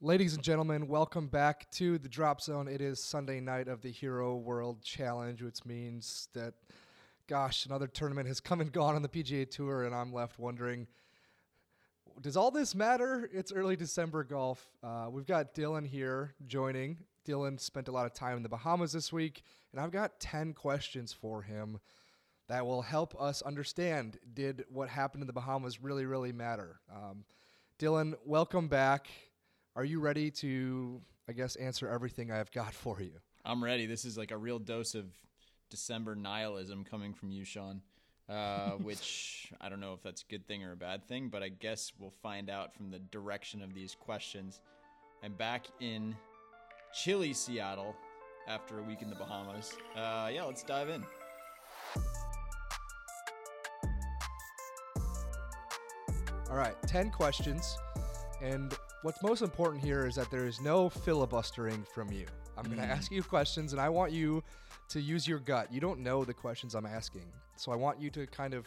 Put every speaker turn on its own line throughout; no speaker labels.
Ladies and gentlemen, welcome back to the Drop Zone. It is Sunday night of the Hero World Challenge, which means that, gosh, another tournament has come and gone on the PGA Tour, and I'm left wondering does all this matter? It's early December golf. Uh, we've got Dylan here joining. Dylan spent a lot of time in the Bahamas this week, and I've got 10 questions for him that will help us understand did what happened in the Bahamas really, really matter? Um, Dylan, welcome back. Are you ready to, I guess, answer everything I've got for you?
I'm ready. This is like a real dose of December nihilism coming from you, Sean. Uh, which I don't know if that's a good thing or a bad thing, but I guess we'll find out from the direction of these questions. I'm back in chilly Seattle after a week in the Bahamas. Uh, yeah, let's dive in.
All right, 10 questions. And what's most important here is that there is no filibustering from you. I'm going to
Mm.
ask you questions and I want you to use your gut. You don't know the questions I'm asking. So I want you to kind of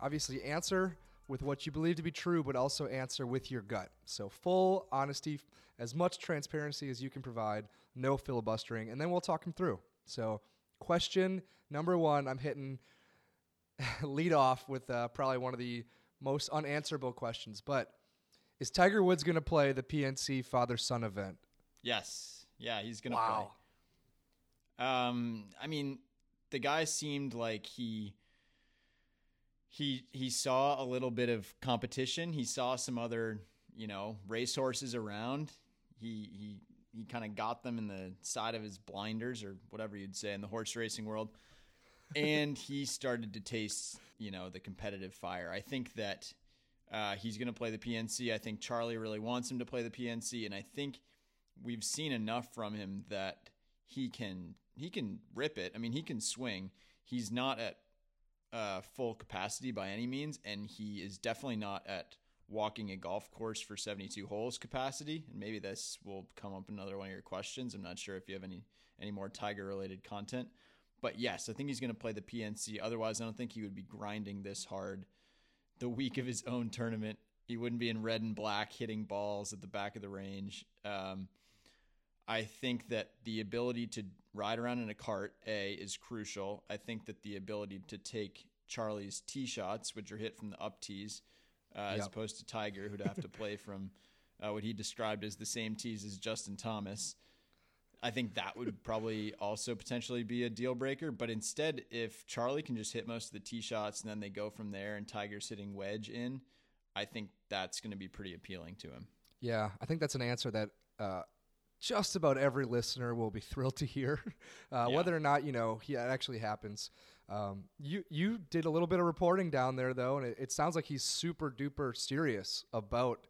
obviously answer with what you believe to be true, but also answer with your gut. So full honesty, as much transparency as you can provide, no filibustering, and then we'll talk them through. So, question number one, I'm hitting lead off with uh, probably one of the most unanswerable questions, but is Tiger Woods going to play the PNC father son event?
Yes. Yeah, he's going to
Wow.
play. Um, I mean, the guy seemed like he he he saw a little bit of competition. He saw some other, you know, racehorses around. He he he kind of got them in the side of his blinders or whatever you'd say in the horse racing world. and he started to taste, you know, the competitive fire. I think that uh, he's going to play the PNC. I think Charlie really wants him to play the PNC, and I think we've seen enough from him that he can he can rip it. I mean, he can swing. He's not at uh, full capacity by any means, and he is definitely not at walking a golf course for 72 holes capacity. And maybe this will come up another one of your questions. I'm not sure if you have any any more Tiger related content, but yes, I think he's going to play the PNC. Otherwise, I don't think he would be grinding this hard the week of his own tournament. He wouldn't be in red and black hitting balls at the back of the range. Um, I think that the ability to ride around in a cart, A, is crucial. I think that the ability to take Charlie's tee shots, which are hit from the up tees, uh, as opposed to Tiger, who'd have to play from uh, what he described as the same tees as Justin Thomas. I think that would probably also potentially be a deal breaker. But instead, if Charlie can just hit most of the tee shots and then they go from there and Tiger's hitting wedge in, I think that's going to be pretty appealing to him.
Yeah, I think that's an answer that uh, just about every listener will be thrilled to hear. Uh,
Yeah.
Whether or not you know he, it actually happens. Um, you you did a little bit of reporting down there though, and it, it sounds like he's super duper serious about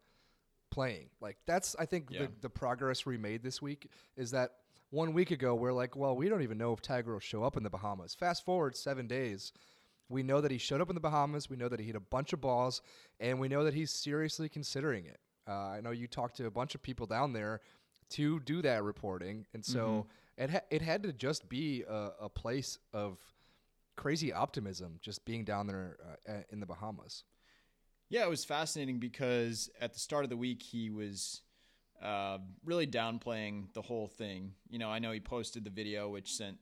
playing. Like that's I think
Yeah.
the the progress we made this week is that one week ago we're like, well, we don't even know if Tiger will show up in the Bahamas. Fast forward seven days. We know that he showed up in the Bahamas. We know that he hit a bunch of balls, and we know that he's seriously considering it. Uh, I know you talked to a bunch of people down there to do that reporting, and so it ha- it had to just be a, a place of crazy optimism, just being down there uh, in the Bahamas.
Yeah, it was fascinating because at the start of the week he was uh, really downplaying the whole thing. You know, I know he posted the video which sent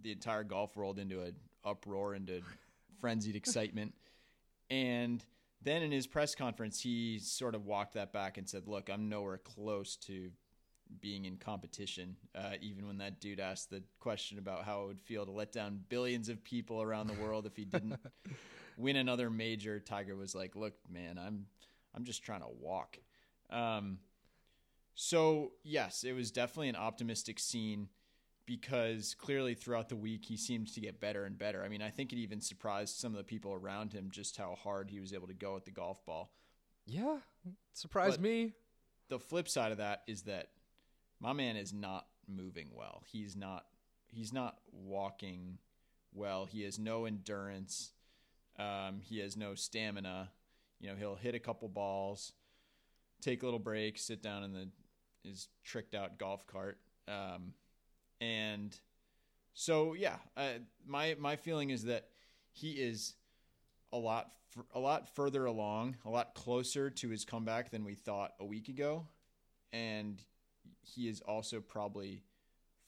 the entire golf world into an uproar, into frenzied excitement, and then in his press conference he sort of walked that back and said, "Look, I'm nowhere close to." being in competition uh, even when that dude asked the question about how it would feel to let down billions of people around the world if he didn't win another major, Tiger was like, "Look, man, I'm I'm just trying to walk." Um, so yes, it was definitely an optimistic scene because clearly throughout the week he seemed to get better and better. I mean, I think it even surprised some of the people around him just how hard he was able to go at the golf ball.
Yeah, surprised
But-
me.
The flip side of that is that my man is not moving well. He's not he's not walking well. He has no endurance. Um, he has no stamina. You know, he'll hit a couple balls, take a little break, sit down in the his tricked out golf cart, um, and so yeah, uh, my my feeling is that he is a lot f- a lot further along, a lot closer to his comeback than we thought a week ago, and he is also probably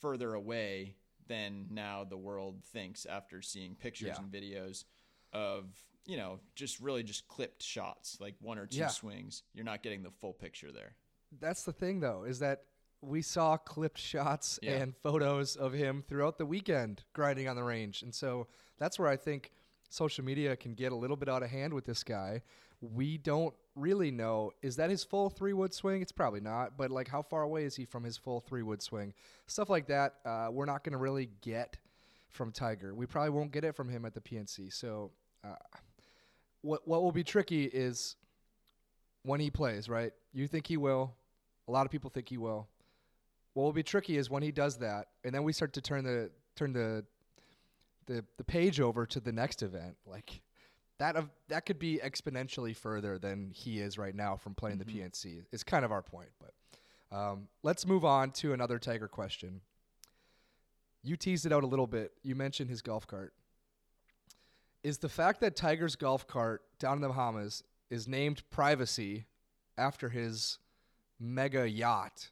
further away than now the world thinks after seeing pictures
Yeah.
and videos of you know just really just clipped shots like one or two
Yeah.
swings you're not getting the full picture there
That's the thing, though, is that we saw clipped shots
Yeah.
and photos of him throughout the weekend grinding on the range. And so that's where I think social media can get a little bit out of hand with this guy. We don't really know is that his full three wood swing? It's probably not, but like how far away is he from his full three wood swing? Stuff like that, uh, we're not going to really get from Tiger. We probably won't get it from him at the PNC. So, uh, what what will be tricky is when he plays, right? You think he will. A lot of people think he will. What will be tricky is when he does that, and then we start to turn the turn the the the page over to the next event. Like that of that could be exponentially further than he is right now from playing the PNC. Is kind of our point. But um, let's move on to another Tiger question. You teased it out a little bit. You mentioned his golf cart. Is the fact that Tiger's golf cart down in the Bahamas is named Privacy after his mega yacht.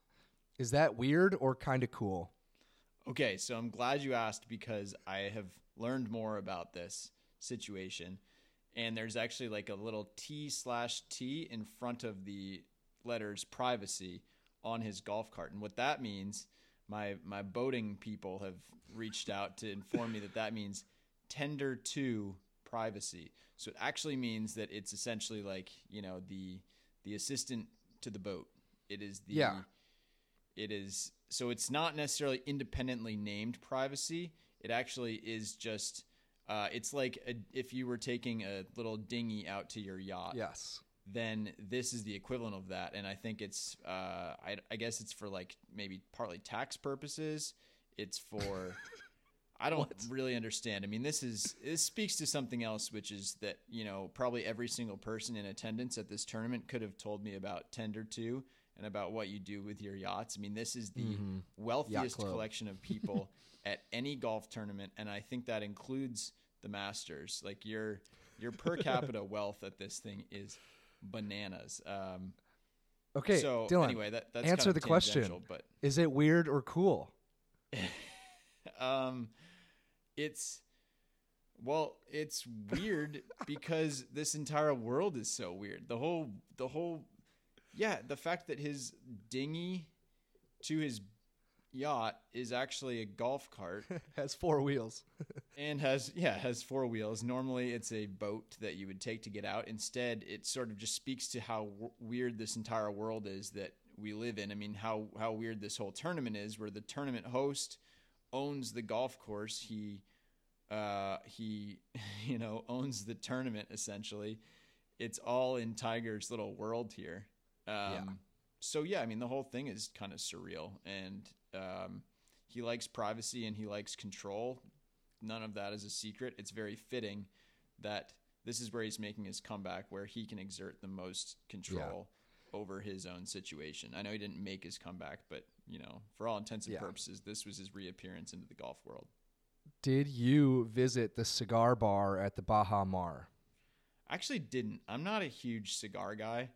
Is that weird or kind of cool?
Okay, so I'm glad you asked because I have learned more about this situation, and there's actually like a little T slash T in front of the letters privacy on his golf cart, and what that means, my my boating people have reached out to inform me that that means tender to privacy. So it actually means that it's essentially like you know the the assistant to the boat. It is the
Yeah.
it is so it's not necessarily independently named privacy it actually is just uh, it's like a, if you were taking a little dinghy out to your yacht
Yes.
then this is the equivalent of that and i think it's uh, I, I guess it's for like maybe partly tax purposes it's for i don't really understand i mean this is this speaks to something else which is that you know probably every single person in attendance at this tournament could have told me about tender 2 and about what you do with your yachts i mean this is the wealthiest collection of people at any golf tournament and i think that includes the masters like your your per capita wealth at this thing is bananas um
Okay,
so
Dylan.
anyway that, that's
answer
kind of
the question.
but
Is it weird or cool?
um it's well it's weird because this entire world is so weird. The whole the whole yeah the fact that his dinghy to his yacht is actually a golf cart
Has four wheels.
and has yeah has four wheels. Normally it's a boat that you would take to get out. Instead it sort of just speaks to how w- weird this entire world is that we live in. I mean how how weird this whole tournament is where the tournament host owns the golf course he uh he you know owns the tournament essentially it's all in tiger's little world here um
Yeah.
so yeah i mean the whole thing is kind of surreal and um he likes privacy and he likes control none of that is a secret. It's very fitting that this is where he's making his comeback, where he can exert the most control over his own situation. I know he didn't make his comeback, but you know, for all intents and
Yeah.
purposes, this was his reappearance into the golf world.
Did you visit the cigar bar at the Baha Mar?
I actually didn't. I'm not a huge cigar guy.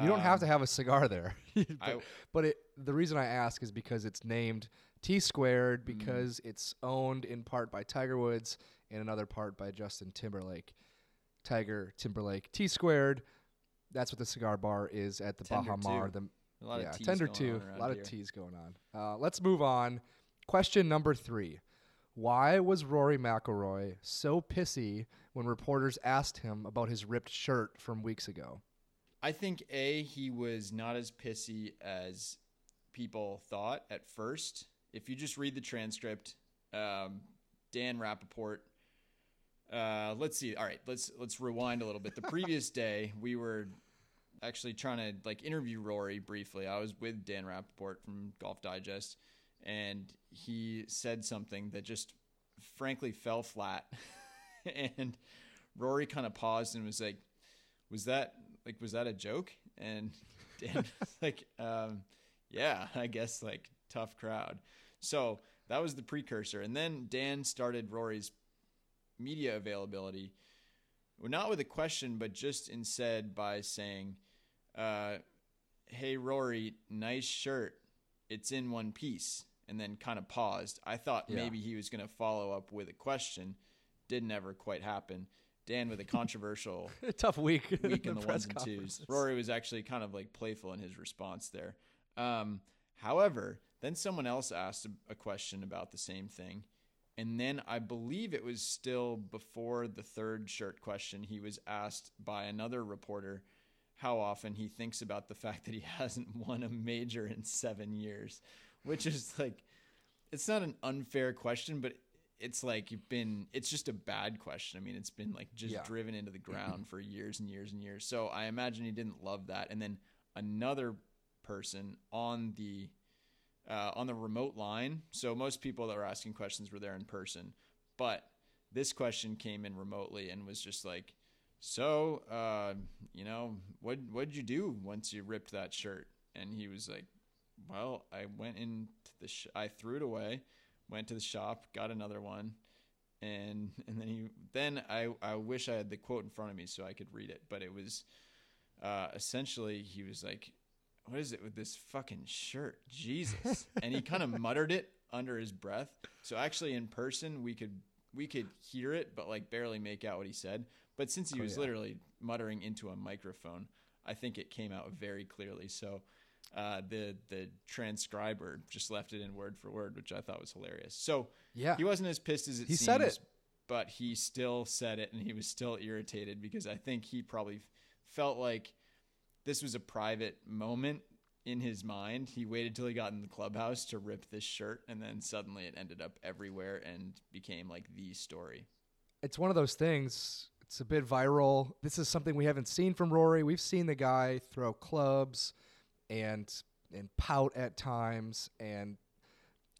You don't have
Um,
to have a cigar there. but
I-
but it, the reason I ask is because it's named T
Mm.
squared because it's owned in part by Tiger Woods and another part by Justin Timberlake. Tiger Timberlake T squared. That's what the cigar bar is at the
Tender
Baha Mar. The
A lot
yeah,
of
tender two. A lot
here.
of teas going on. Uh, let's move on. Question number three: Why was Rory McIlroy so pissy when reporters asked him about his ripped shirt from weeks ago?
I think a he was not as pissy as people thought at first. If you just read the transcript, um, Dan Rappaport. Uh, let's see. All right, let's let's rewind a little bit. The previous day, we were actually trying to like interview Rory briefly. I was with Dan Rappaport from Golf Digest, and he said something that just frankly fell flat. and Rory kind of paused and was like, "Was that like was that a joke?" And Dan was like, um, "Yeah, I guess like tough crowd." So that was the precursor, and then Dan started Rory's media availability, well, not with a question, but just instead by saying, uh, "Hey Rory, nice shirt. It's in one piece." And then kind of paused. I thought
Yeah.
maybe he was going to follow up with a question. Didn't ever quite happen. Dan with a controversial
Tough week.
week in the
press
ones and twos. Rory was actually kind of like playful in his response there. Um, however, then someone else asked a, a question about the same thing. And then I believe it was still before the third shirt question, he was asked by another reporter how often he thinks about the fact that he hasn't won a major in seven years, which is like, it's not an unfair question, but it's like you've been, it's just a bad question. I mean, it's been like just
Yeah.
driven into the ground for years and years and years. So I imagine he didn't love that. And then another person on the, uh, on the remote line. So most people that were asking questions were there in person, but this question came in remotely and was just like, "So, uh, you know, what what did you do once you ripped that shirt?" And he was like, "Well, I went into the sh- I threw it away, went to the shop, got another one." And and then he then I I wish I had the quote in front of me so I could read it, but it was uh, essentially he was like, "What is it with this fucking shirt, Jesus?" and he kind of muttered it under his breath. So actually, in person, we could we could hear it, but like barely make out what he said. But since he
Oh,
was
yeah.
literally muttering into a microphone, I think it came out very clearly. So uh, the the transcriber just left it in word for word, which I thought was hilarious. So
Yeah.
he wasn't as pissed as it
He
seems,
said it.
but he still said it, and he was still irritated because I think he probably felt like this was a private moment in his mind. He waited till he got in the clubhouse to rip this shirt, and then suddenly it ended up everywhere and became like the story.
it's one of those things. It's a bit viral. This is something we haven't seen from Rory. We've seen the guy throw clubs and and pout at times and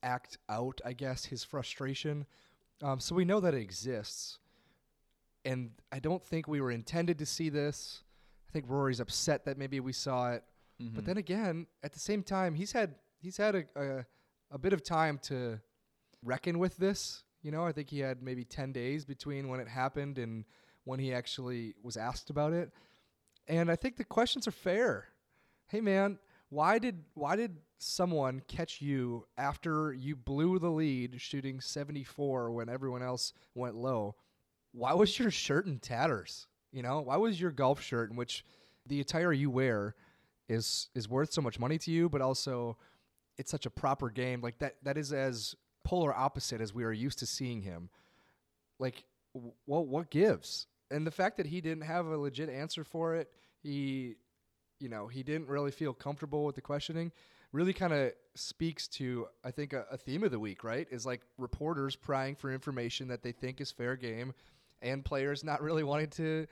act out, I guess, his frustration. Um, so we know that it exists. And I don't think we were intended to see this. I think Rory's upset that maybe we saw it.
Mm-hmm.
But then again, at the same time, he's had he's had a, a a bit of time to reckon with this. You know, I think he had maybe ten days between when it happened and when he actually was asked about it. And I think the questions are fair. Hey man, why did why did someone catch you after you blew the lead shooting 74 when everyone else went low? Why was your shirt in tatters? You know, why was your golf shirt in which the attire you wear is is worth so much money to you, but also it's such a proper game. Like that that is as polar opposite as we are used to seeing him. Like w- well what gives? And the fact that he didn't have a legit answer for it, he you know, he didn't really feel comfortable with the questioning, really kind of speaks to I think a, a theme of the week, right? Is like reporters prying for information that they think is fair game and players not really wanting to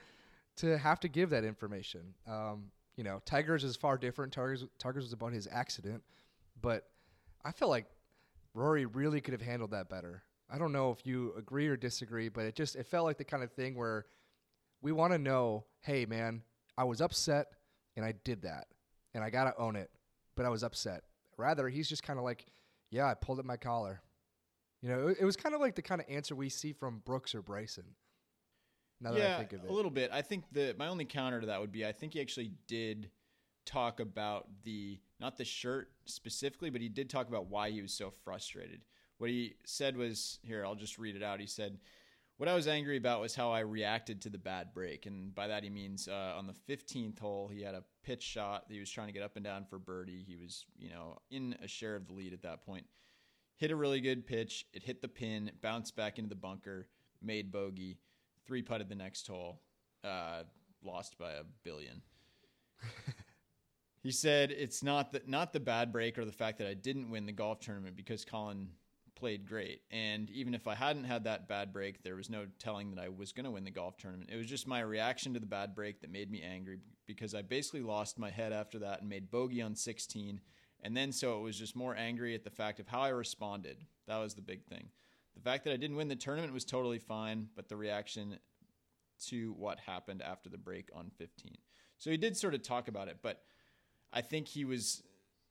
to have to give that information. Um, you know, Tigers is far different. Tigers, Tigers was about his accident, but I feel like Rory really could have handled that better. I don't know if you agree or disagree, but it just it felt like the kind of thing where we want to know, hey man, I was upset and I did that, and I gotta own it, but I was upset. Rather, he's just kind of like, yeah, I pulled at my collar. You know, it, it was kind of like the kind of answer we see from Brooks or Bryson. Now that
yeah,
I think of it,
a little bit. I think the my only counter to that would be I think he actually did talk about the not the shirt specifically, but he did talk about why he was so frustrated. What he said was here, I'll just read it out. He said, "What I was angry about was how I reacted to the bad break, and by that he means uh, on the 15th hole he had a pitch shot that he was trying to get up and down for birdie. He was you know in a share of the lead at that point. Hit a really good pitch. It hit the pin, bounced back into the bunker, made bogey." three putted the next hole, uh, lost by a billion. he said it's not the not the bad break or the fact that I didn't win the golf tournament because Collin played great, and even if I hadn't had that bad break, there was no telling that I was going to win the golf tournament. It was just my reaction to the bad break that made me angry because I basically lost my head after that and made bogey on 16, and then so it was just more angry at the fact of how I responded. That was the big thing. The fact that I didn't win the tournament was totally fine, but the reaction to what happened after the break on 15. So he did sort of talk about it, but I think he was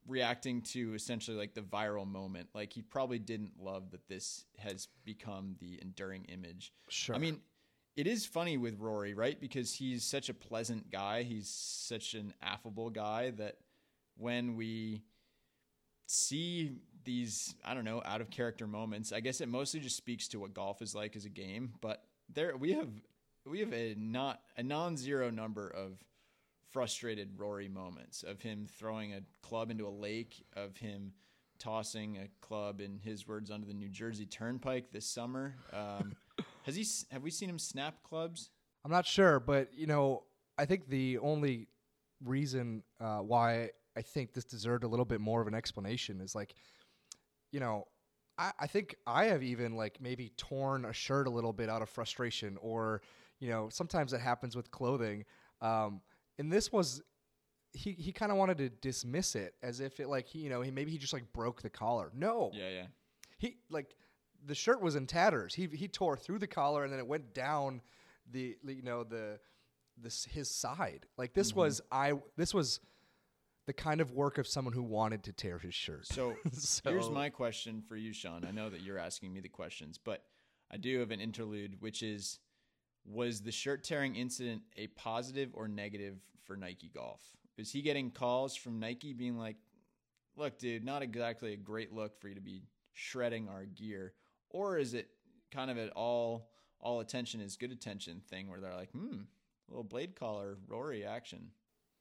reacting to essentially like the viral moment. Like he probably didn't love that this has become the enduring image.
sure.
I mean, it is funny with Rory, right? Because he's such a pleasant guy. He's such an affable guy that when we see these I don't know out of character moments. I guess it mostly just speaks to what golf is like as a game, but there we have we have a not a non-zero number of frustrated Rory moments of him throwing a club into a lake, of him tossing a club in his words under the New Jersey Turnpike this summer. Um, has he have we seen him snap clubs?
I'm not sure, but you know, I think the only reason uh, why I think this deserved a little bit more of an explanation is like, you know, I, I think I have even like maybe torn a shirt a little bit out of frustration, or you know, sometimes it happens with clothing. Um, and this was he he kind of wanted to dismiss it as if it like he, you know he maybe he just like broke the collar. No,
Yeah, yeah.
he like the shirt was in tatters. He he tore through the collar and then it went down the you know the this his side. Like this mm-hmm. was I this was the kind of work of someone who wanted to tear his shirt.
So,
So-
here's my question for you, Sean. I know that you're asking me the questions, but I do have an interlude, which is was the shirt tearing incident a positive or negative for Nike Golf? Is he getting calls from Nike being like, look, dude, not exactly a great look for you to be shredding our gear? Or is it kind of an all all attention is good attention thing where they're like, hmm, little blade collar, Rory action.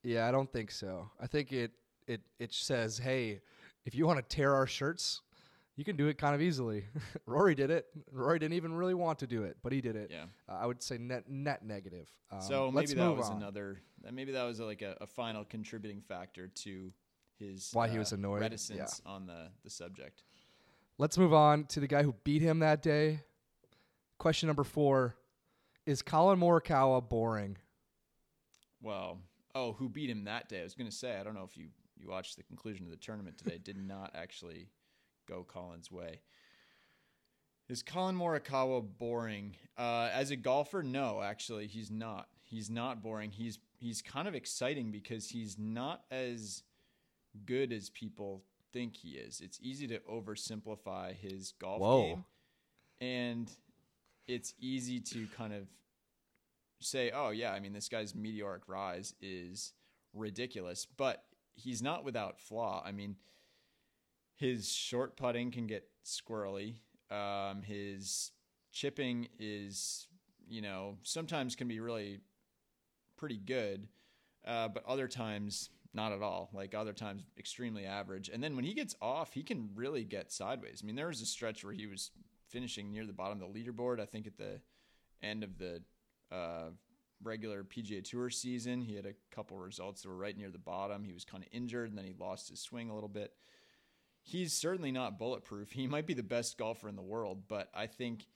Yeah, I don't think so. I think it it it says, hey, if you want to tear our shirts, you can do it kind of easily. Rory did it. Rory didn't even really want to do it, but he did it.
Yeah.
Uh, I would say net net negative. Um,
So maybe that was
on.
another. Maybe that was like a, a final contributing factor to his
Why he
uh,
was annoyed,
reticence on the the subject.
Let's move on to the guy who beat him that day. Question number four: Is Collin Morikawa boring?
Well, oh, who beat him that day? I was going to say I don't know if you you watched the conclusion of the tournament today. Did not actually go Collin's way. Is Collin Morikawa boring? Uh, as a golfer, no, actually, he's not. He's not boring. He's he's kind of exciting because he's not as good as people think he is. It's easy to oversimplify his golf
Whoa.
game, and it's easy to kind of say, "Oh yeah, I mean this guy's meteoric rise is ridiculous," but he's not without flaw. I mean, his short putting can get squirrely. Um, his chipping is, you know, sometimes can be really pretty good, uh, but other times not at all. Like other times, extremely average. And then when he gets off, he can really get sideways. I mean, there was a stretch where he was finishing near the bottom of the leaderboard. I think at the end of the uh, regular PGA Tour season, he had a couple results that were right near the bottom. He was kind of injured, and then he lost his swing a little bit. He's certainly not bulletproof. He might be the best golfer in the world, but I think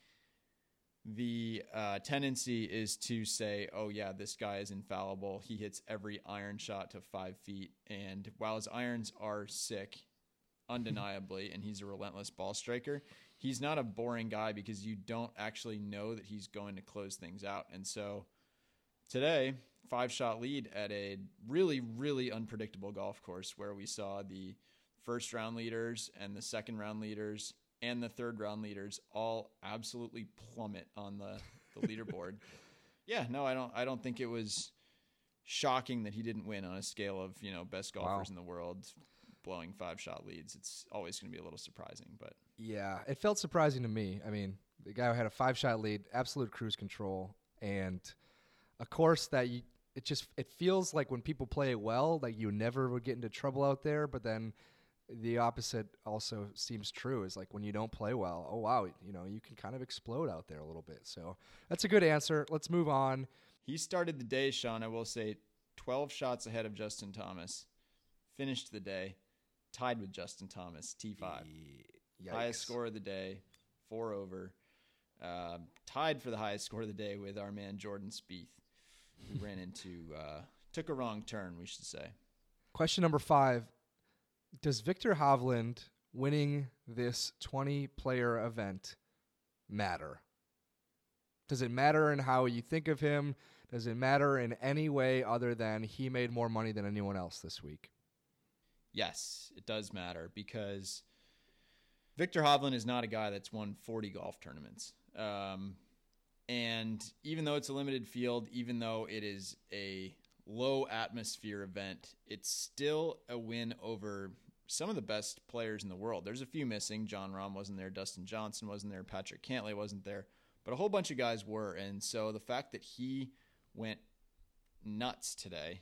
the uh, tendency is to say, "Oh yeah, this guy is infallible. He hits every iron shot to five feet." And while his irons are sick, undeniably, and he's a relentless ball striker, he's not a boring guy because you don't actually know that he's going to close things out. And so today, five shot lead at a really, really unpredictable golf course where we saw the first round leaders and the second round leaders and the third round leaders all absolutely plummet on the, the leaderboard. yeah, no, I don't I don't think it was shocking that he didn't win on a scale of, you know, best golfers
Wow.
in the world blowing five shot leads. It's always going to be a little surprising, but
Yeah, it felt surprising to me. I mean, the guy who had a five shot lead, absolute cruise control, and a course that you, it just it feels like when people play it well, like you never would get into trouble out there. But then the opposite also seems true. Is like when you don't play well, oh wow, you know you can kind of explode out there a little bit. So that's a good answer. Let's move on.
He started the day, Sean, I will say, 12 shots ahead of Justin Thomas. Finished the day, tied with Justin Thomas, T5. Highest score of the day, four over. Uh, tied for the highest score of the day with our man Jordan Spieth, who ran into, uh, took a wrong turn, we should say.
Question number five Does Viktor Hovland winning this 20 player event matter? Does it matter in how you think of him? Does it matter in any way other than he made more money than anyone else this week?
Yes, it does matter because Viktor Hovland is not a guy that's won 40 golf tournaments. Um, and even though it's a limited field, even though it is a low atmosphere event, it's still a win over some of the best players in the world. There's a few missing. Jon Rahm wasn't there. Dustin Johnson wasn't there. Patrick Cantlay wasn't there. But a whole bunch of guys were. And so the fact that he went nuts today,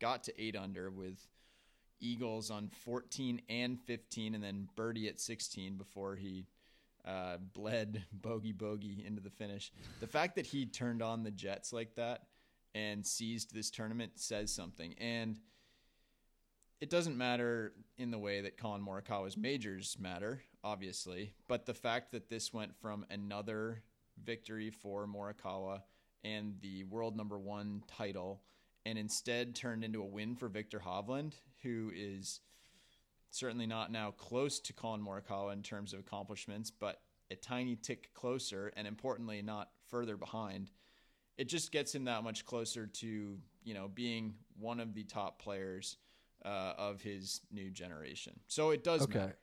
got to eight under with Eagles on 14 and 15, and then birdie at 16 before he uh, bled bogey bogey into the finish. The fact that he turned on the Jets like that and seized this tournament says something. And it doesn't matter in the way that Collin Morikawa's majors matter, obviously, but the fact that this went from another victory for Morikawa and the world number one title, and instead turned into a win for Viktor Hovland, who is certainly not now close to Collin Morikawa in terms of accomplishments, but a tiny tick closer, and importantly, not further behind. It just gets him that much closer to you know being one of the top players uh, of his new generation. So it does
Okay.
matter.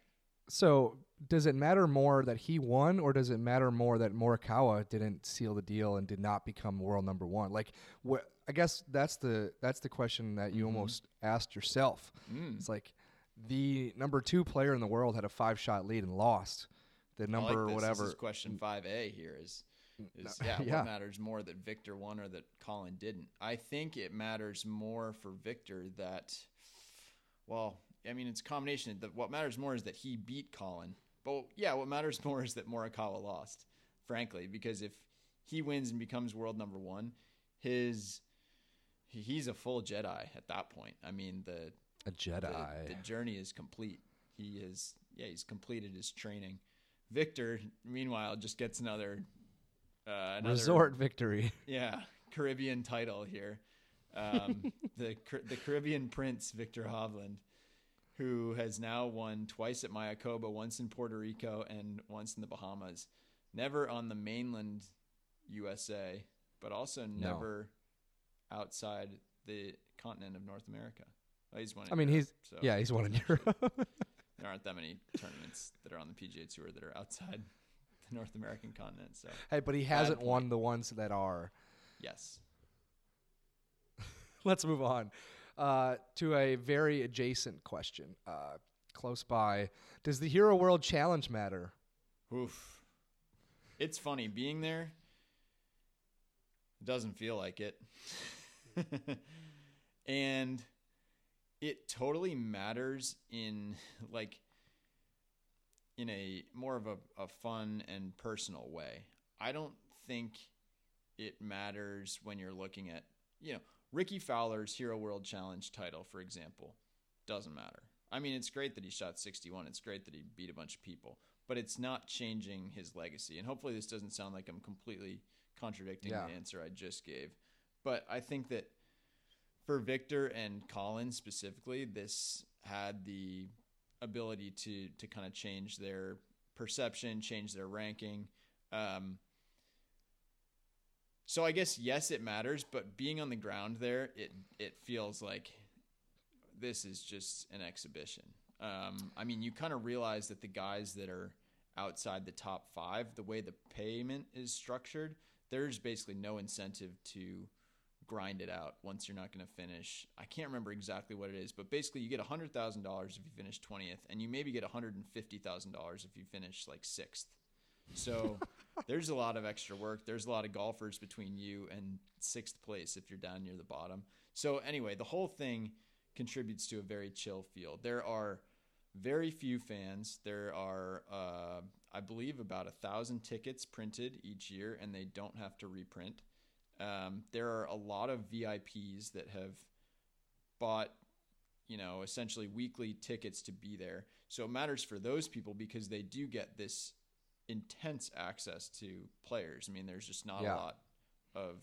So does it matter more that he won, or does it matter more that Morikawa didn't seal the deal and did not become world number one? Like, what? I guess that's the that's the question that you
Mhm.
almost asked yourself.
Mm.
It's like the number two player in the world had a five shot lead and lost. The number
like
whatever.
This is question five A here is is yeah,
yeah.
what matters more that Viktor won or that Collin didn't? I think it matters more for Viktor that well, I mean it's a combination. That what matters more is that he beat Collin. But yeah, what matters more is that Morikawa lost, frankly, because if he wins and becomes world number one, his he's a full Jedi at that point. I mean the
a Jedi.
the, the journey is complete. He is yeah, he's completed his training. Viktor, meanwhile, just gets another uh, another
Resort victory.
yeah Caribbean title here. Um, the the Caribbean Prince Viktor Hovland, who has now won twice at Mayakoba, once in Puerto Rico and once in the Bahamas. Never on the mainland USA, but also
No.
never outside the continent of North America. Well, he's won. in
I mean,
Europe,
he's
so
yeah, he's won in Europe.
there aren't that many tournaments that are on the PGA Tour that are outside the North American continent. So
hey, but he hasn't won the ones that are.
yes,
Let's move on uh, to a very adjacent question. Uh, close by, does the Hero World Challenge matter?
oof. It's funny being there. Doesn't feel like it, and it totally matters in like in a more of a, a fun and personal way. I don't think it matters when you're looking at, you know, Rickie Fowler's Hero World Challenge title, for example, doesn't matter. I mean, it's great that he shot 61. It's great that he beat a bunch of people, but it's not changing his legacy. And hopefully, this doesn't sound like I'm completely contradicting
Yeah.
the answer I just gave. But I think that for Viktor and Collin specifically, this had the ability to to kind of change their perception, change their ranking. Um, so I guess yes, it matters, but being on the ground there, it it feels like this is just an exhibition. Um, I mean, you kind of realize that the guys that are outside the top five, the way the payment is structured, there's basically no incentive to grind it out once you're not going to finish. I can't remember exactly what it is, but basically you get $100,000 if you finish 20th, and you maybe get $150,000 if you finish like sixth. So there's a lot of extra work. There's a lot of golfers between you and sixth place if you're down near the bottom. So anyway, the whole thing contributes to a very chill feel. There are very few fans. There are, uh, I believe, about a thousand tickets printed each year, and they don't have to reprint. Um, there are a lot of VIPs that have bought, you know, essentially weekly tickets to be there. So it matters for those people because they do get this intense access to players. I mean, there's just not
Yeah.
a lot of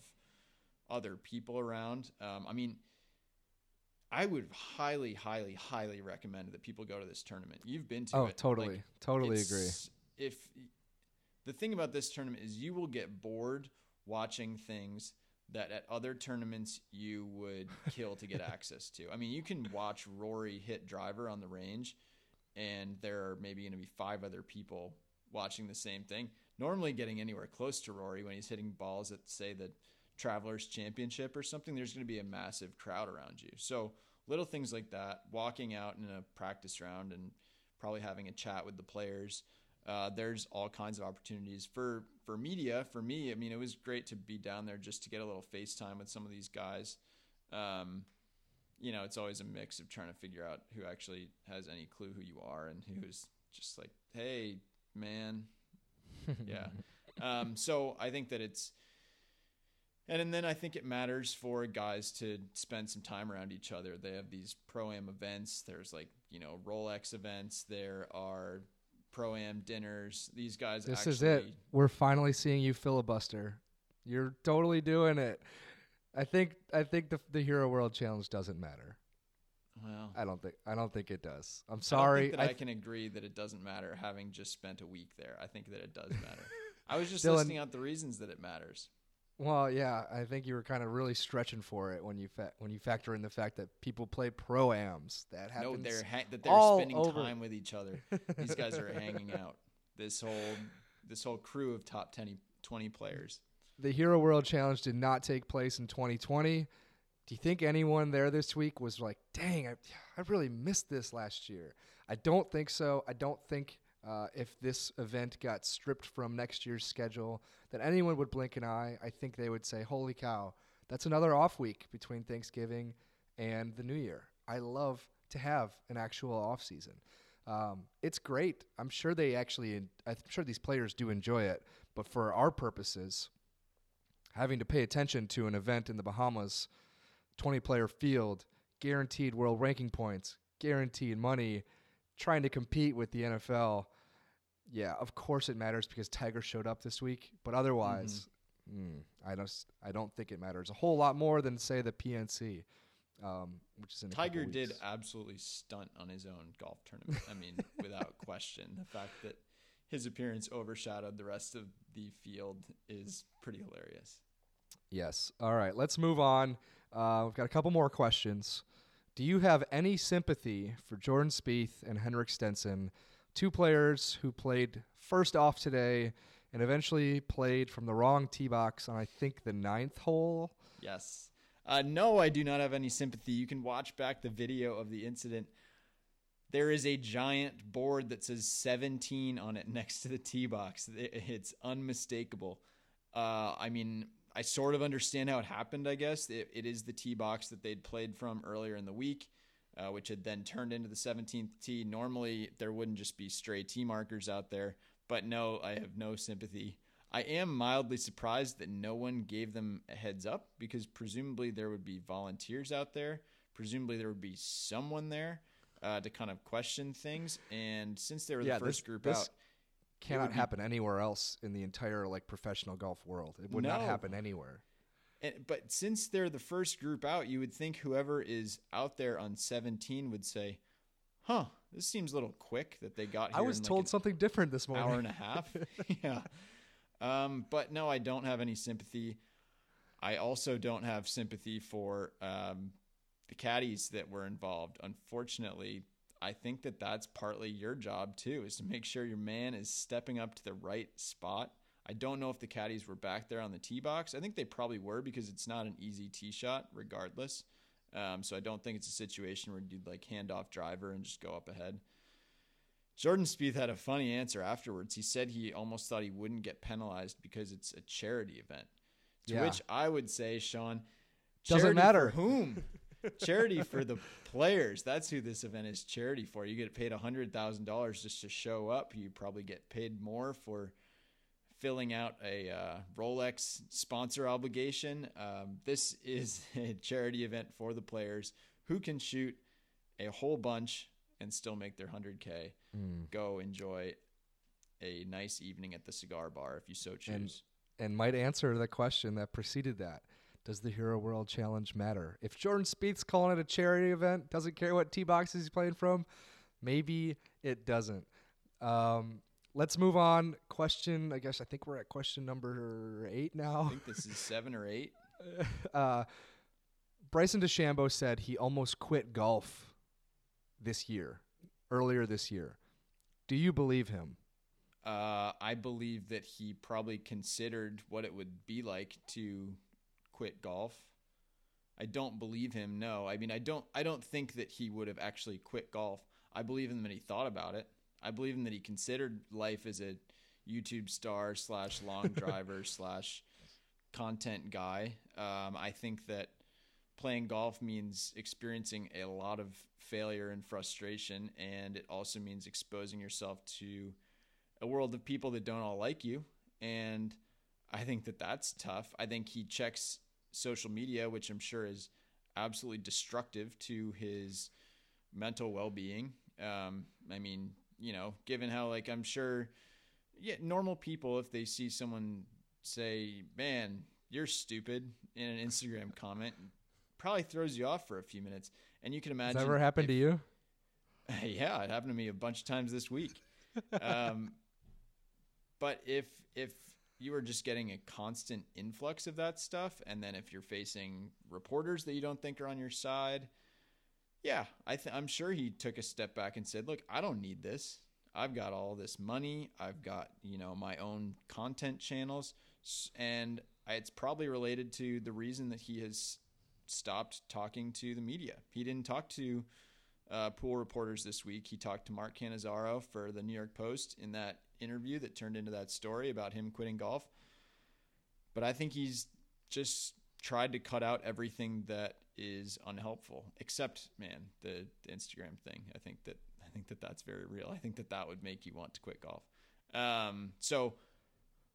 other people around. Um, I mean, I would highly, highly, highly recommend that people go to this tournament. You've been to
Oh,
it. Like,
totally, totally agree.
If the thing about this tournament is you will get bored watching things that at other tournaments you would kill to get access to. I mean, you can watch Rory hit driver on the range and there are maybe going to be five other people watching the same thing. Normally getting anywhere close to Rory when he's hitting balls at say the Travelers Championship or something, there's going to be a massive crowd around you. So little things like that, walking out in a practice round and probably having a chat with the players. Uh, there's all kinds of opportunities for for media. For me, I mean, it was great to be down there just to get a little FaceTime with some of these guys. Um, you know, it's always a mix of trying to figure out who actually has any clue who you are and who's just like, hey, man, yeah. Um, so I think that it's and, and then I think it matters for guys to spend some time around each other. They have these pro am events. There's like you know Rolex events. There are pro am dinners. These guys.
This
actually,
is it. We're finally seeing you filibuster. You're totally doing it. I think I think the the Hero World Challenge doesn't matter.
Well,
I don't think I don't think it does. I'm
I
sorry.
think that I,
th-
can agree that it doesn't matter having just spent a week there. I think that it does matter. I was just
Dylan-
listing out the reasons that it matters.
well, yeah, I think you were kind of really stretching for it when you fa- when you factor in the fact that people play pro ams. That
No, they're ha- that they're spending
over.
time with each other. These guys are hanging out. This whole this whole crew of top 10, 20 players.
the Hero World Challenge did not take place in 2020. Do you think anyone there this week was like, "Dang, I, I really missed this last year"? I don't think so. I don't think uh, if this event got stripped from next year's schedule, that anyone would blink an eye. I think they would say, "Holy cow, that's another off week between Thanksgiving and the New Year." I love to have an actual off season. Um, it's great. I'm sure they actually. I'm sure these players do enjoy it. But for our purposes, having to pay attention to an event in the Bahamas, 20 player field, guaranteed world ranking points, guaranteed money, trying to compete with the NFL. Yeah, of course it matters because Tiger showed up this week, but otherwise, mm, I don't I don't think it matters a whole lot more than say the PNC, um, which is in
Tiger did absolutely stunt on his own golf tournament. I mean, without question, the fact that his appearance overshadowed the rest of the field is pretty hilarious.
Yes. All right. Let's move on. Uh, we've got a couple more questions. Do you have any sympathy for Jordan Spieth and Henrik Stenson, two players who played first off today and eventually played from the wrong tee box on I think the ninth hole?
Yes. Uh, no, I do not have any sympathy. You can watch back the video of the incident. There is a giant board that says 17 on it next to the tee box. It's unmistakable. Uh, I mean, I sort of understand how it happened, I guess. It, it is the tee box that they'd played from earlier in the week, uh, which had then turned into the 17th tee. Normally, there wouldn't just be stray tee markers out there, but no, I have no sympathy. I am mildly surprised that no one gave them a heads up because presumably there would be volunteers out there. Presumably there would be someone there uh, to kind of question things. And since they were
Yeah,
the
this-
first group
this
out,
Cannot
be-
happen anywhere else in the entire like professional golf world. It would not happen anywhere.
And, but since they're the first group out, you would think whoever is out there on 17 would say, "Huh, this seems a little quick that they got here."
I was
like
told something different this morning.
hour and a half. yeah. Um, but no, I don't have any sympathy. I also don't have sympathy for um, the caddies that were involved. Unfortunately, I think that that's partly your job too, is to make sure your man is stepping up to the right spot. I don't know if the caddies were back there on the tee box. I think they probably were because it's not an easy tee shot, regardless. Um, so I don't think it's a situation where you'd like hand off driver and just go up ahead. Jordan Spieth had a funny answer afterwards. He said he almost thought he wouldn't get penalized because it's a charity event. To
Yeah.
which I would say, Sean,
Doesn't matter.
for whom? charity for the players. That's who this event is charity for. You get paid hundred thousand dollars just to show up. You probably get paid more for filling out a uh, Rolex sponsor obligation. Um, this is a charity event for the players who can shoot a whole bunch and still make their 100K.
Mm.
Go enjoy a nice evening at the cigar bar if you so choose.
And- and might answer the question that preceded that. Does the Hero World Challenge matter? If Jordan Spieth's calling it a charity event, doesn't care what tee boxes he's playing from, maybe it doesn't. Um, let's move on. Question, I guess I think we're at question number eight now.
I think this is seven or eight.
uh, Bryson DeChambeau said he almost quit golf this year, earlier this year. Do you believe him?
Uh, I believe that he probably considered what it would be like to quit golf. I don't believe him. No, I mean I don't. I don't think that he would have actually quit golf. I believe him that he thought about it. I believe him that he considered life as a YouTube star slash long driver slash content guy. Um, I think that playing golf means experiencing a lot of failure and frustration, and it also means exposing yourself to a world of people that don't all like you. And I think that that's tough. I think he checks social media, which I'm sure is absolutely destructive to his mental well being. Um, I mean, you know, given how, like, I'm sure, yeah, normal people, if they see someone say, man, you're stupid in an Instagram comment, probably throws you off for a few minutes. And you can imagine.
Has that ever happened
if,
to you?
Yeah, it happened to me a bunch of times this week. um, but if if you are just getting a constant influx of that stuff, and then if you're facing reporters that you don't think are on your side, yeah, I th- I'm sure he took a step back and said, "Look, I don't need this. I've got all this money. I've got you know my own content channels, and it's probably related to the reason that he has stopped talking to the media. He didn't talk to uh, pool reporters this week. He talked to Mark Cannizzaro for the New York Post in that interview that turned into that story about him quitting golf. But I think he's just tried to cut out everything that is unhelpful, except man, the, the Instagram thing. I think that I think that that's very real. I think that that would make you want to quit golf. Um, so,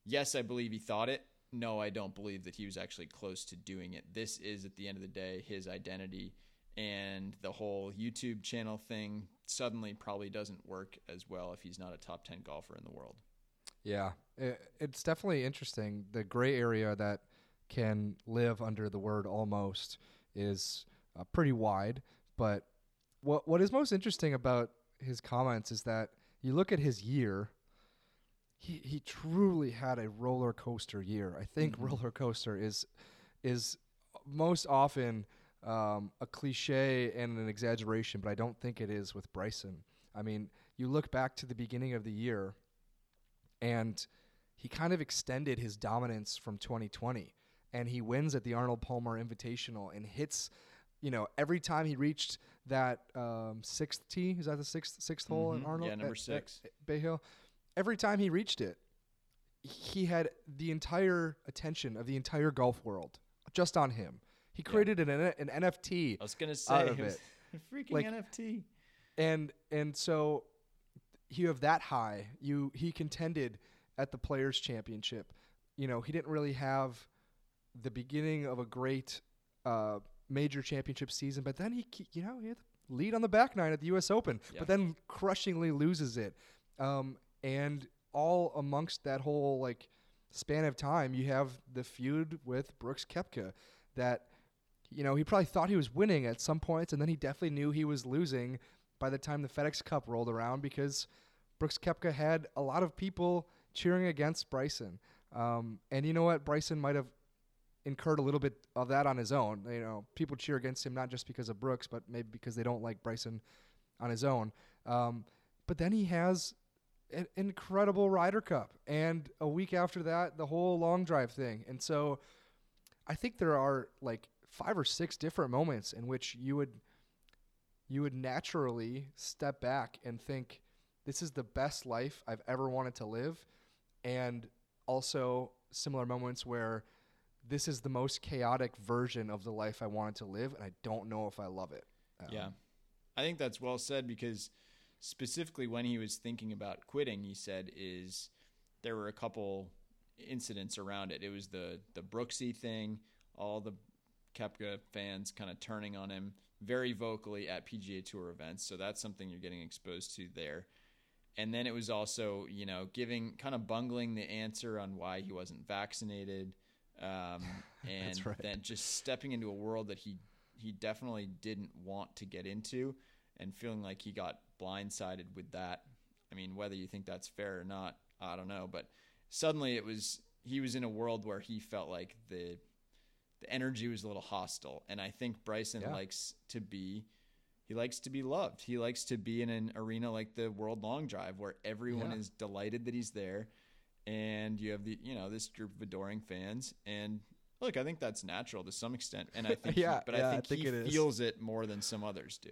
yes, I believe he thought it. No, I don't believe that he was actually close to doing it. This is, at the end of the day, his identity and the whole YouTube channel thing suddenly probably doesn't work as well if he's not a top 10 golfer in the world.
Yeah, it, it's definitely interesting. The gray area that can live under the word almost is uh, pretty wide, but what what is most interesting about his comments is that you look at his year he he truly had a roller coaster year. I think mm-hmm. roller coaster is is most often um, a cliche and an exaggeration, but I don't think it is with Bryson. I mean, you look back to the beginning of the year, and he kind of extended his dominance from 2020, and he wins at the Arnold Palmer Invitational and hits. You know, every time he reached that um, sixth tee, is that the sixth 6th mm-hmm. hole in mm-hmm. Arnold?
Yeah, number at, six.
At Bay Hill. Every time he reached it, he had the entire attention of the entire golf world just on him. He created yeah. an, an NFT.
I was gonna say out of it. freaking like, NFT.
And and so you have that high. You he contended at the Players Championship. You know he didn't really have the beginning of a great uh, major championship season, but then he you know he had the lead on the back nine at the U.S. Open, yeah. but then crushingly loses it. Um, and all amongst that whole like span of time, you have the feud with Brooks Koepka that you know, he probably thought he was winning at some points, and then he definitely knew he was losing by the time the FedEx Cup rolled around because Brooks Koepka had a lot of people cheering against Bryson. Um, and you know what? Bryson might have incurred a little bit of that on his own. You know, people cheer against him not just because of Brooks, but maybe because they don't like Bryson on his own. Um, but then he has an incredible Ryder Cup, and a week after that, the whole long drive thing. And so, I think there are like five or six different moments in which you would you would naturally step back and think this is the best life I've ever wanted to live and also similar moments where this is the most chaotic version of the life I wanted to live and I don't know if I love it.
Um, yeah. I think that's well said because specifically when he was thinking about quitting, he said is there were a couple incidents around it. It was the the Brooksy thing, all the Koepka fans kind of turning on him very vocally at PGA Tour events. So that's something you're getting exposed to there. And then it was also, you know, giving kind of bungling the answer on why he wasn't vaccinated, um, and right. then just stepping into a world that he he definitely didn't want to get into, and feeling like he got blindsided with that. I mean, whether you think that's fair or not, I don't know. But suddenly it was he was in a world where he felt like the the energy was a little hostile. And I think Bryson yeah. likes to be he likes to be loved. He likes to be in an arena like the World Long Drive where everyone yeah. is delighted that he's there and you have the you know this group of adoring fans and Look, I think that's natural to some extent, and I think
Yeah,
he, but
yeah, I
I think,
think
he
it is.
feels it more than some others do.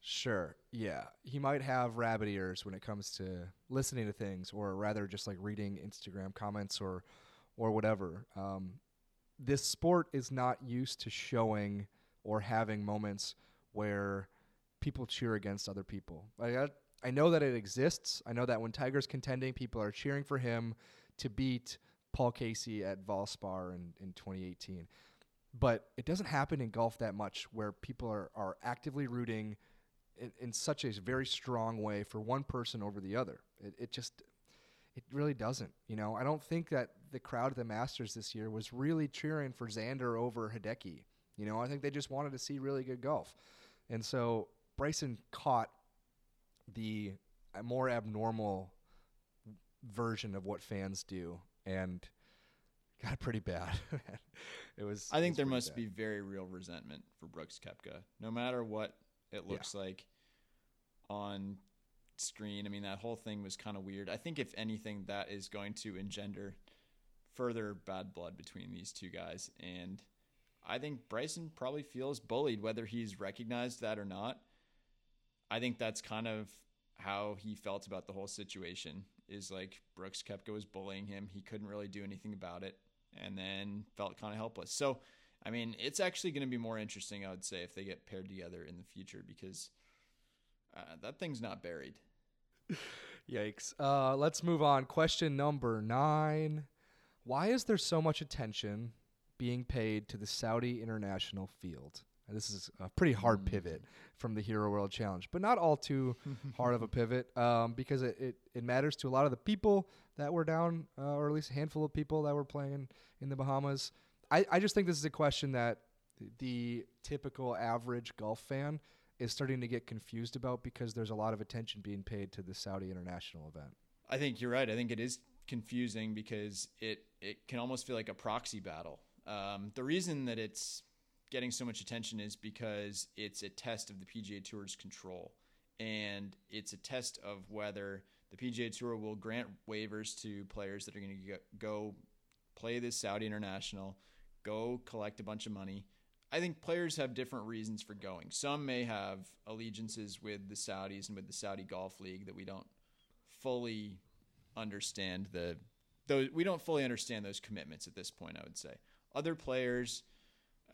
Sure. Yeah. He might have rabbit ears when it comes to listening to things, or rather, just like reading Instagram comments or, or whatever. Um, this sport is not used to showing or having moments where people cheer against other people. I, I know that it exists. I know that when Tiger's contending, people are cheering for him to beat Paul Casey at Valspar in, in 2018. But it doesn't happen in golf that much where people are, are actively rooting in, in such a very strong way for one person over the other. It, it just, it really doesn't. You know, I don't think that the crowd at the Masters this year was really cheering for Xander over Hideki. You know, I think they just wanted to see really good golf. And so Bryson caught the uh, more abnormal version of what fans do and got pretty bad. it was.
I think
was
there must
bad.
be very real resentment for Brooks Koepka, no matter what it looks like on screen. I mean, that whole thing was kind of weird. I think if anything, that is going to engender further bad blood between these two guys, and I think Bryson probably feels bullied, whether he's recognized that or not. I think that's kind of how he felt about the whole situation. Is like Brooks Koepka was bullying him. He couldn't really do anything about it, and then felt kind of helpless. So, I mean, it's actually going to be more interesting, I would say, if they get paired together in the future because uh, that thing's not buried.
Yikes. Uh, let's move on. Question number nine. Why is there so much attention being paid to the Saudi International Field? And this is a pretty hard
Hmm.
pivot from the Hero World Challenge, but not all too hard of a pivot um, because it, it, it matters to a lot of the people that were down, uh, or at least a handful of people that were playing in, in the Bahamas. I, I just think this is a question that the typical average golf fan is starting to get confused about because there's a lot of attention being paid to the Saudi International event.
I think you're right. I think it is confusing because it it can almost feel like a proxy battle. Um, the reason that it's getting so much attention is because it's a test of the PGA Tour's control, and it's a test of whether the PGA Tour will grant waivers to players that are going to go play this Saudi International, go collect a bunch of money. I think players have different reasons for going. Some may have allegiances with the Saudis and with the Saudi Golf League that we don't fully understand the those we don't fully understand those commitments at this point i would say other players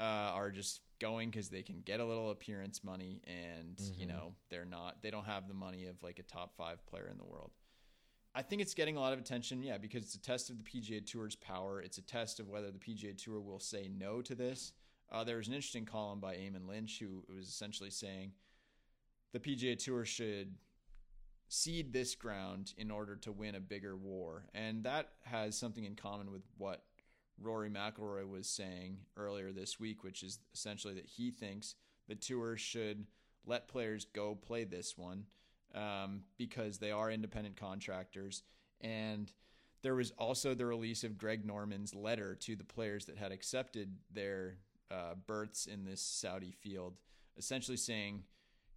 uh, are just going because they can get a little appearance money and you
Mhm.
know they're not they don't have the money of like a top five player in the world i think it's getting a lot of attention yeah because it's a test of the pga tour's power it's a test of whether the pga tour will say no to this uh, there was an interesting column by Eamon Lynch who was essentially saying the PGA Tour should cede this ground in order to win a bigger war. And that has something in common with what Rory McIlroy was saying earlier this week, which is essentially that he thinks the tour should let players go play this one um, because they are independent contractors. And there was also the release of Greg Norman's letter to the players that had accepted their uh, berths in this Saudi field, essentially saying,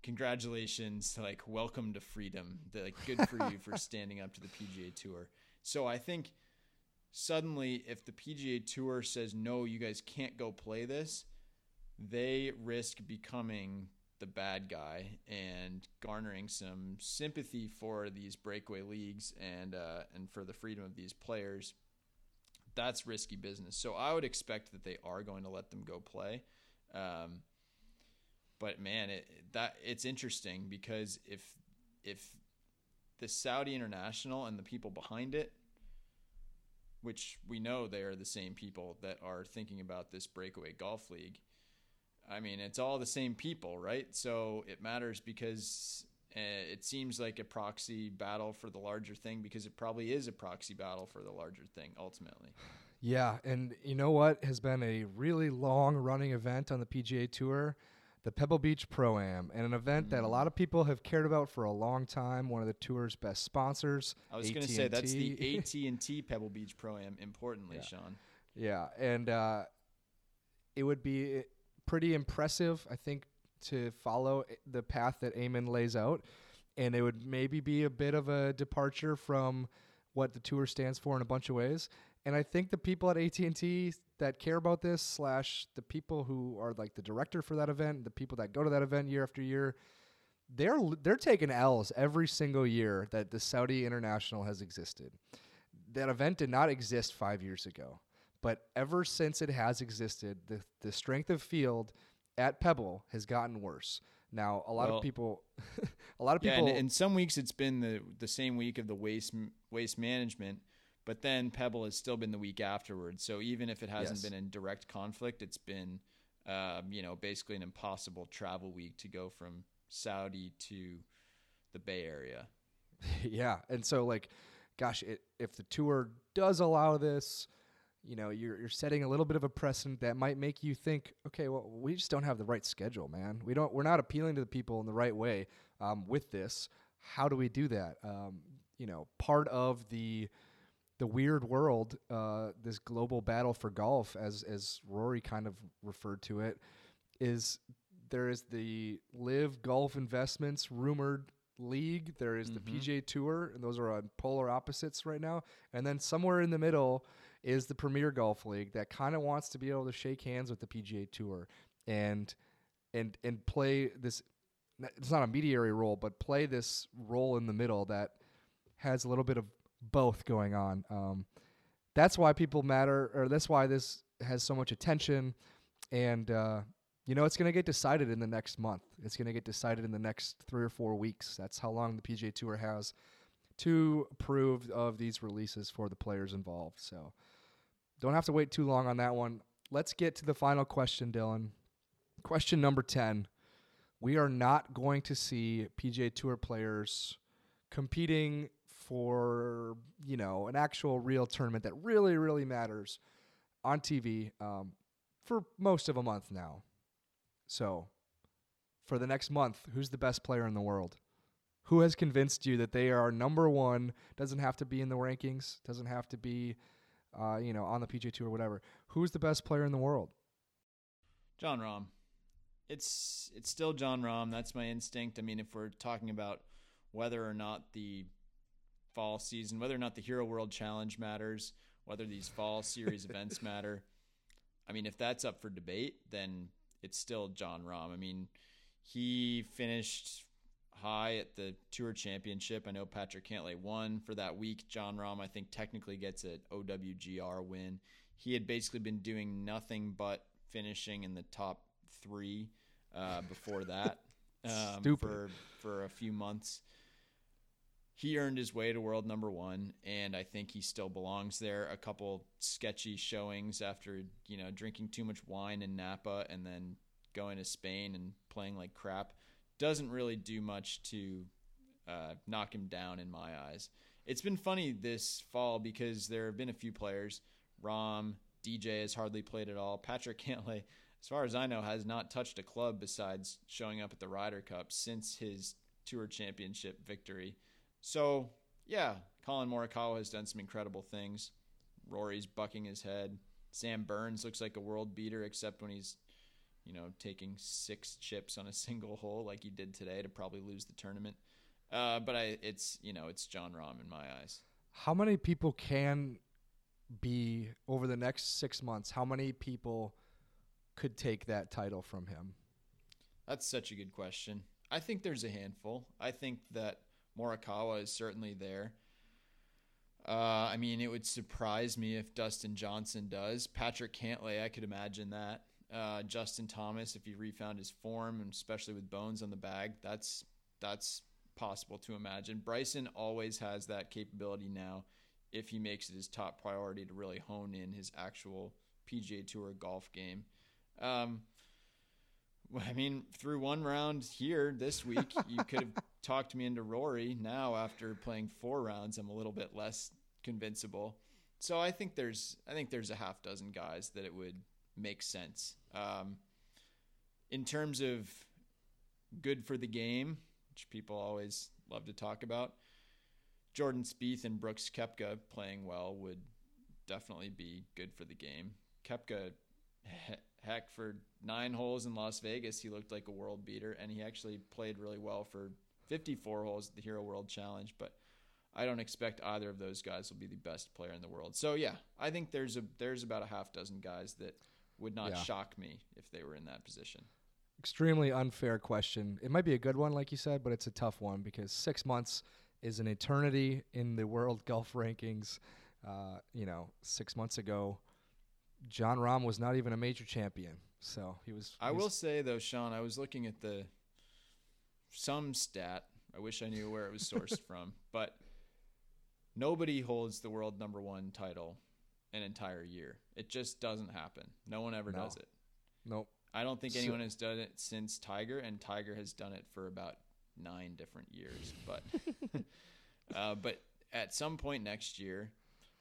congratulations like welcome to freedom. Like good for you for standing up to the pga tour. So i think suddenly if the pga tour says no you guys can't go play this they risk becoming the bad guy and garnering some sympathy for these breakaway leagues and uh, and for the freedom of these players that's risky business so i would expect that they are going to let them go play um, but man, it that it's interesting because if if the Saudi International and the people behind it, which we know they are the same people that are thinking about this breakaway golf league, I mean, it's all the same people, right? So it matters because it seems like a proxy battle for the larger thing because it probably is a proxy battle for the larger thing ultimately.
Yeah, and you know what has been a really long running event on the PGA Tour? The Pebble Beach Pro Am, and an event that a
Mm.
lot of people have cared about for a long time. One of the tour's best sponsors.
I was going to say that's the
AT&T.
AT&T Pebble Beach Pro Am importantly,
Yeah.
Sean.
Yeah, and uh, it would be pretty impressive, I think, to follow eh, the path that Eamon lays out, and it would maybe be a bit of a departure from what the tour stands for in a bunch of ways. And I think the people at AT and T that care about this, slash the people who are like the director for that event, the people that go to that event year after year, they're they're taking L's every single year that the Saudi International has existed. That event did not exist five years ago, but ever since it has existed, the the strength of field at Pebble has gotten worse. Now, a lot
Well-
of people, a lot of people.
Yeah, and in some weeks it's been the the same week of the waste waste management, but then Pebble has still been the week afterwards. So even if it hasn't
Yes.
been in direct conflict, it's been um, you know basically an impossible travel week to go from Saudi to the Bay Area.
yeah, and so like, gosh, it, if the tour does allow this, you know, you're you're setting a little bit of a precedent that might make you think, okay, well, we just don't have the right schedule, man. We don't, we're not appealing to the people in the right way um, with this. How do we do that? Um, you know, part of the the weird world, uh, this global battle for golf, as as Rory kind of referred to it, is there is the Live Golf Investments rumored league. There is the
Mhm.
PGA Tour, and those are on polar opposites right now. And then somewhere in the middle is the Premier Golf League that kind of wants to be able to shake hands with the PGA Tour and and and play this. It's not a mediary role, but play this role in the middle that has a little bit of both going on. Um, that's why people matter, or that's why this has so much attention. And uh, you know, it's going to get decided in the next month. It's going to get decided in the next three or four weeks. That's how long the PGA Tour has to approve of these releases for the players involved. So don't have to wait too long on that one. Let's get to the final question, Dylan. Question number 10. We are not going to see PGA Tour players competing for, you know, an actual real tournament that really, really matters on TV um, for most of a month now. So, for the next month, who's the best player in the world? Who has convinced you that they are number one? Doesn't have to be in the rankings. Doesn't have to be, uh, you know, on the PGA Tour or whatever. Who's the best player in the world?
Jon Rahm. It's it's still Jon Rahm. That's my instinct. I mean, if we're talking about whether or not the fall season, whether or not the Hero World Challenge matters, whether these fall series events matter, I mean, if that's up for debate, then it's still Jon Rahm. I mean, he finished high at the Tour Championship. I know Patrick Cantlay won for that week. Jon Rahm, I think, technically gets an OWGR win. He had basically been doing nothing but finishing in the top three uh, before that um, for for a few months. He earned his way to world number one, and I think he still belongs there. A couple sketchy showings after you know drinking too much wine in Napa, and then going to Spain and playing like crap doesn't really do much to uh, knock him down in my eyes. It's been funny this fall because there have been a few players. Rahm, DJ has hardly played at all. Patrick Cantlay, as far as I know, has not touched a club besides showing up at the Ryder Cup since his Tour Championship victory. So, yeah, Collin Morikawa has done some incredible things. Rory's bucking his head. Sam Burns looks like a world beater, except when he's, you know, taking six chips on a single hole like he did today to probably lose the tournament. Uh, but I, it's you know, it's Jon Rahm in my eyes.
How many people can be over the next six months? How many people could take that title from him?
That's such a good question. I think there's a handful. I think that Morikawa is certainly there. Uh, I mean, it would surprise me if Dustin Johnson does. Patrick Cantlay, I could imagine that. Uh, Justin Thomas, if he refound his form, and especially with bones on the bag, that's that's possible to imagine. Bryson always has that capability now, if he makes it his top priority to really hone in his actual PGA Tour golf game. Um, I mean, through one round here this week, you could have talked me into Rory. Now, after playing four rounds, I'm a little bit less convincible. So I think there's, I think there's a half dozen guys that it would make sense. Um, in terms of good for the game, which people always love to talk about, Jordan Spieth and Brooks Koepka playing well would definitely be good for the game. Koepka, he- heck, for nine holes in Las Vegas, he looked like a world beater, and he actually played really well for 54 holes at the Hero World Challenge. But I don't expect either of those guys will be the best player in the world. So yeah, I think there's a there's about a half dozen guys that would not
Yeah.
shock me if they were in that position.
Extremely unfair question. It might be a good one, like you said, but it's a tough one because six months is an eternity in the world golf rankings. Uh, you know, six months ago, Jon Rahm was not even a major champion. So he was.
I
he was-
will say though, Sean, I was looking at the some stat. I wish I knew where it was sourced from, but nobody holds the world number one title an entire year. It just doesn't happen. No one ever
No.
does it.
Nope.
I don't think anyone has done it since Tiger, and Tiger has done it for about nine different years. But uh, but at some point next year,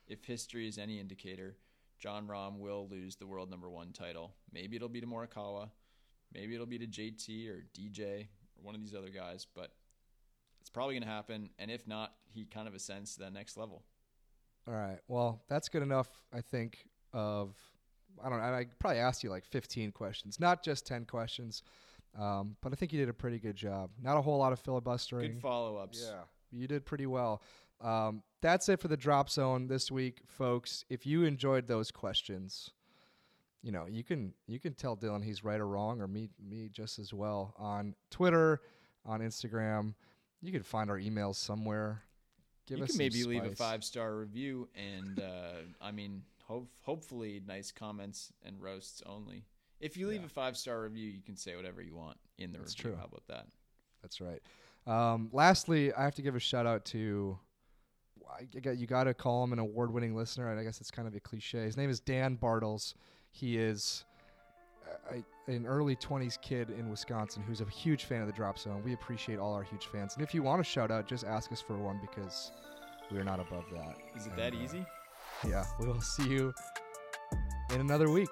if history is any indicator, Jon Rahm will lose the world number one title. Maybe it'll be to Morikawa, maybe it'll be to JT or DJ or one of these other guys, but it's probably going to happen. And if not, he kind of ascends to that next level.
All right. Well, that's good enough, I think, of I don't know, I I probably asked you like 15 questions, not just 10 questions. Um, but I think you did a pretty good job. Not a whole lot of filibustering.
Good follow ups.
Yeah, you did pretty well. Um, that's it for the drop zone this week, folks. If you enjoyed those questions, you know you can you can tell Dylan he's right or wrong, or me me just as well on Twitter, on Instagram. You can find our emails somewhere. Give
you
us
can maybe leave a five star review and uh, I mean hope, hopefully nice comments and roasts only. If you leave
Yeah.
a five star review, you can say whatever you want in the
That's
review.
true.
How about that?
That's right. Um, lastly, I have to give a shout out to. I You got to call him an award-winning listener, and I guess it's kind of a cliche. His name is Dan Bartles. He is a- an early 20s kid in Wisconsin who's a huge fan of the Drop Zone. We appreciate all our huge fans, and if you want a shout out, just ask us for one because we are not above that.
Is it
And,
that
uh,
easy?
Yeah. We will see you in another week.